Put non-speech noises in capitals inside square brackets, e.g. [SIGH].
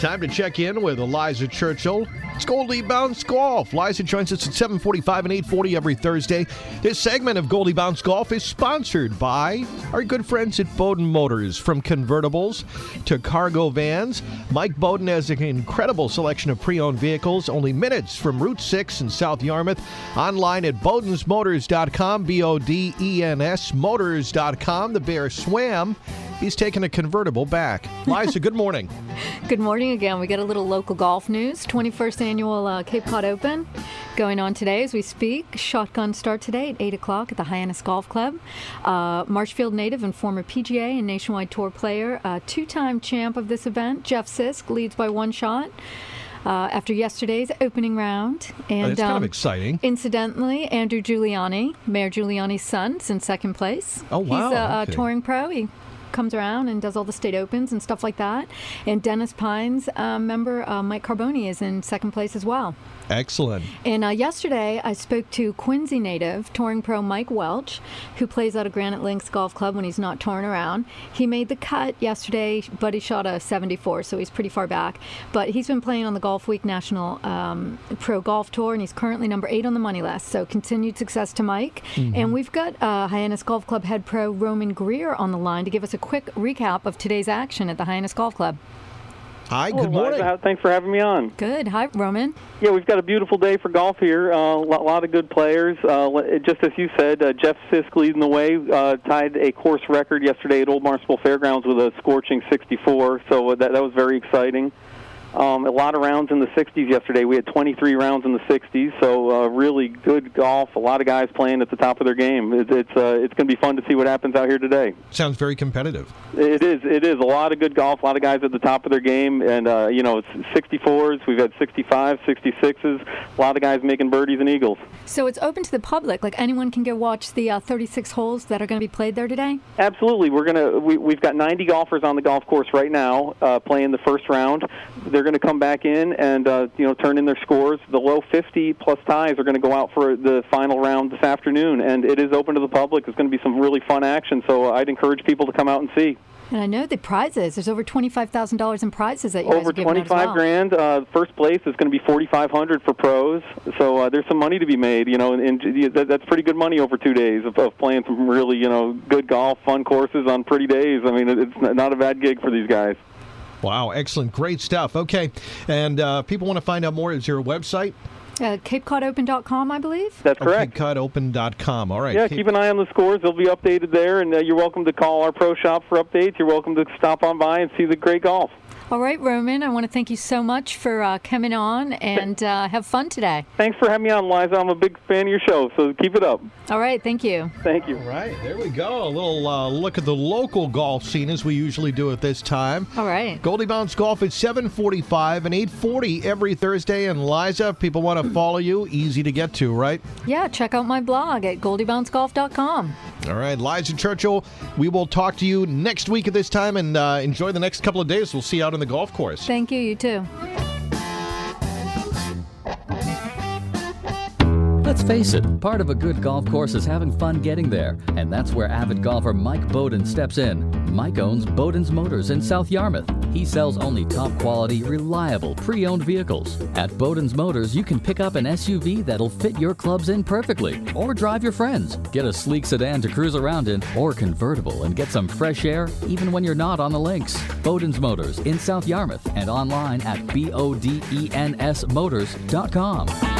Time to check in with Eliza Churchill. It's Goldie Bounce Golf. Liza joins us at 745 and 840 every Thursday. This segment of Goldie Bounce Golf is sponsored by our good friends at Boden Motors. From convertibles to cargo vans, Mike Boden has an incredible selection of pre-owned vehicles, only minutes from Route 6 in South Yarmouth. Online at bodensmotors.com, B-O-D-E-N-S, motors.com. The bear swam. He's taken a convertible back. Liza, good morning. [LAUGHS] Good morning again. We got a little local golf news. 21st annual uh, Cape Cod Open going on today as we speak. Shotgun start today at 8 o'clock at the Hyannis Golf Club. Uh, Marshfield native and former PGA and Nationwide Tour player, uh, two time champ of this event, Jeff Sisk, leads by one shot. Uh, after yesterday's opening round. And oh, That's kind of exciting. Incidentally, Andrew Giuliani, Mayor Giuliani's son, is in second place. Oh, wow. He's a, okay. a touring pro. He comes around and does all the state opens and stuff like that. And Dennis Pines uh, member uh, Mike Carboni is in second place as well. Excellent. And uh, yesterday, I spoke to Quincy native touring pro Mike Welch, who plays out of Granite Links Golf Club when he's not touring around. He made the cut yesterday, but he shot a 74, so he's pretty far back. But he's been playing on the Golf Week National um, Pro Golf Tour, and he's currently number eight on the money list. So continued success to Mike. Mm-hmm. And we've got uh, Hyannis Golf Club head pro Roman Greer on the line to give us a quick recap of today's action at the Hyannis Golf Club. Hi, good morning. Liza, thanks for having me on. Good. Hi, Roman. Yeah, we've got a beautiful day for golf here. A uh, lot of good players. Uh, just as you said, uh, Jeff Sisk leading the way, uh, tied a course record yesterday at Old Marshall Fairgrounds with a scorching 64. So that that was very exciting. Um, a lot of rounds in the 60s yesterday. We had 23 rounds in the 60s, so uh, really good golf. A lot of guys playing at the top of their game. It, it's uh, it's going to be fun to see what happens out here today. Sounds very competitive. It is. It is a lot of good golf. A lot of guys at the top of their game, and uh, you know, it's 64s. We've had 65, 66s. A lot of guys making birdies and eagles. So it's open to the public. Like anyone can go watch the uh, 36 holes that are going to be played there today. Absolutely. We're gonna. We, we've got 90 golfers on the golf course right now uh, playing the first round. They're going to come back in and uh, you know turn in their scores. The low 50 plus ties are going to go out for the final round this afternoon, and it is open to the public. It's going to be some really fun action, so I'd encourage people to come out and see. And I know the prizes. There's over twenty-five thousand dollars in prizes that you over guys are twenty-five well. grand. Uh, first place is going to be forty-five hundred for pros. So uh, there's some money to be made. You know, and, and that, that's pretty good money over two days of, of playing some really you know good golf, fun courses on pretty days. I mean, it's not a bad gig for these guys. Wow, excellent. Great stuff. Okay. And uh, people want to find out more. Is your website? Uh, CapeCodOpen.com, I believe. That's correct. Oh, CapeCodOpen.com. All right. Yeah, Cape- keep an eye on the scores. They'll be updated there, and uh, you're welcome to call our pro shop for updates. You're welcome to stop on by and see the great golf. All right, Roman, I want to thank you so much for uh, coming on and uh, have fun today. Thanks for having me on, Liza. I'm a big fan of your show, so keep it up. All right, thank you. Thank you. All right, there we go. A little uh, look at the local golf scene as we usually do at this time. All right. Goldie Bounce Golf at 745 and 840 every Thursday. And Liza, if people want to follow you, easy to get to, right? Yeah, check out my blog at goldiebouncegolf.com. All right, Liza Churchill, we will talk to you next week at this time and uh, enjoy the next couple of days. We'll see you out on the golf course. Thank you, you too. Let's face it, part of a good golf course is having fun getting there, and that's where avid golfer Mike Boden steps in. Mike owns Boden's Motors in South Yarmouth. He sells only top quality, reliable, pre owned vehicles. At Boden's Motors, you can pick up an SUV that'll fit your clubs in perfectly, or drive your friends. Get a sleek sedan to cruise around in, or convertible and get some fresh air even when you're not on the links. Boden's Motors in South Yarmouth and online at B O D E N S Motors.com.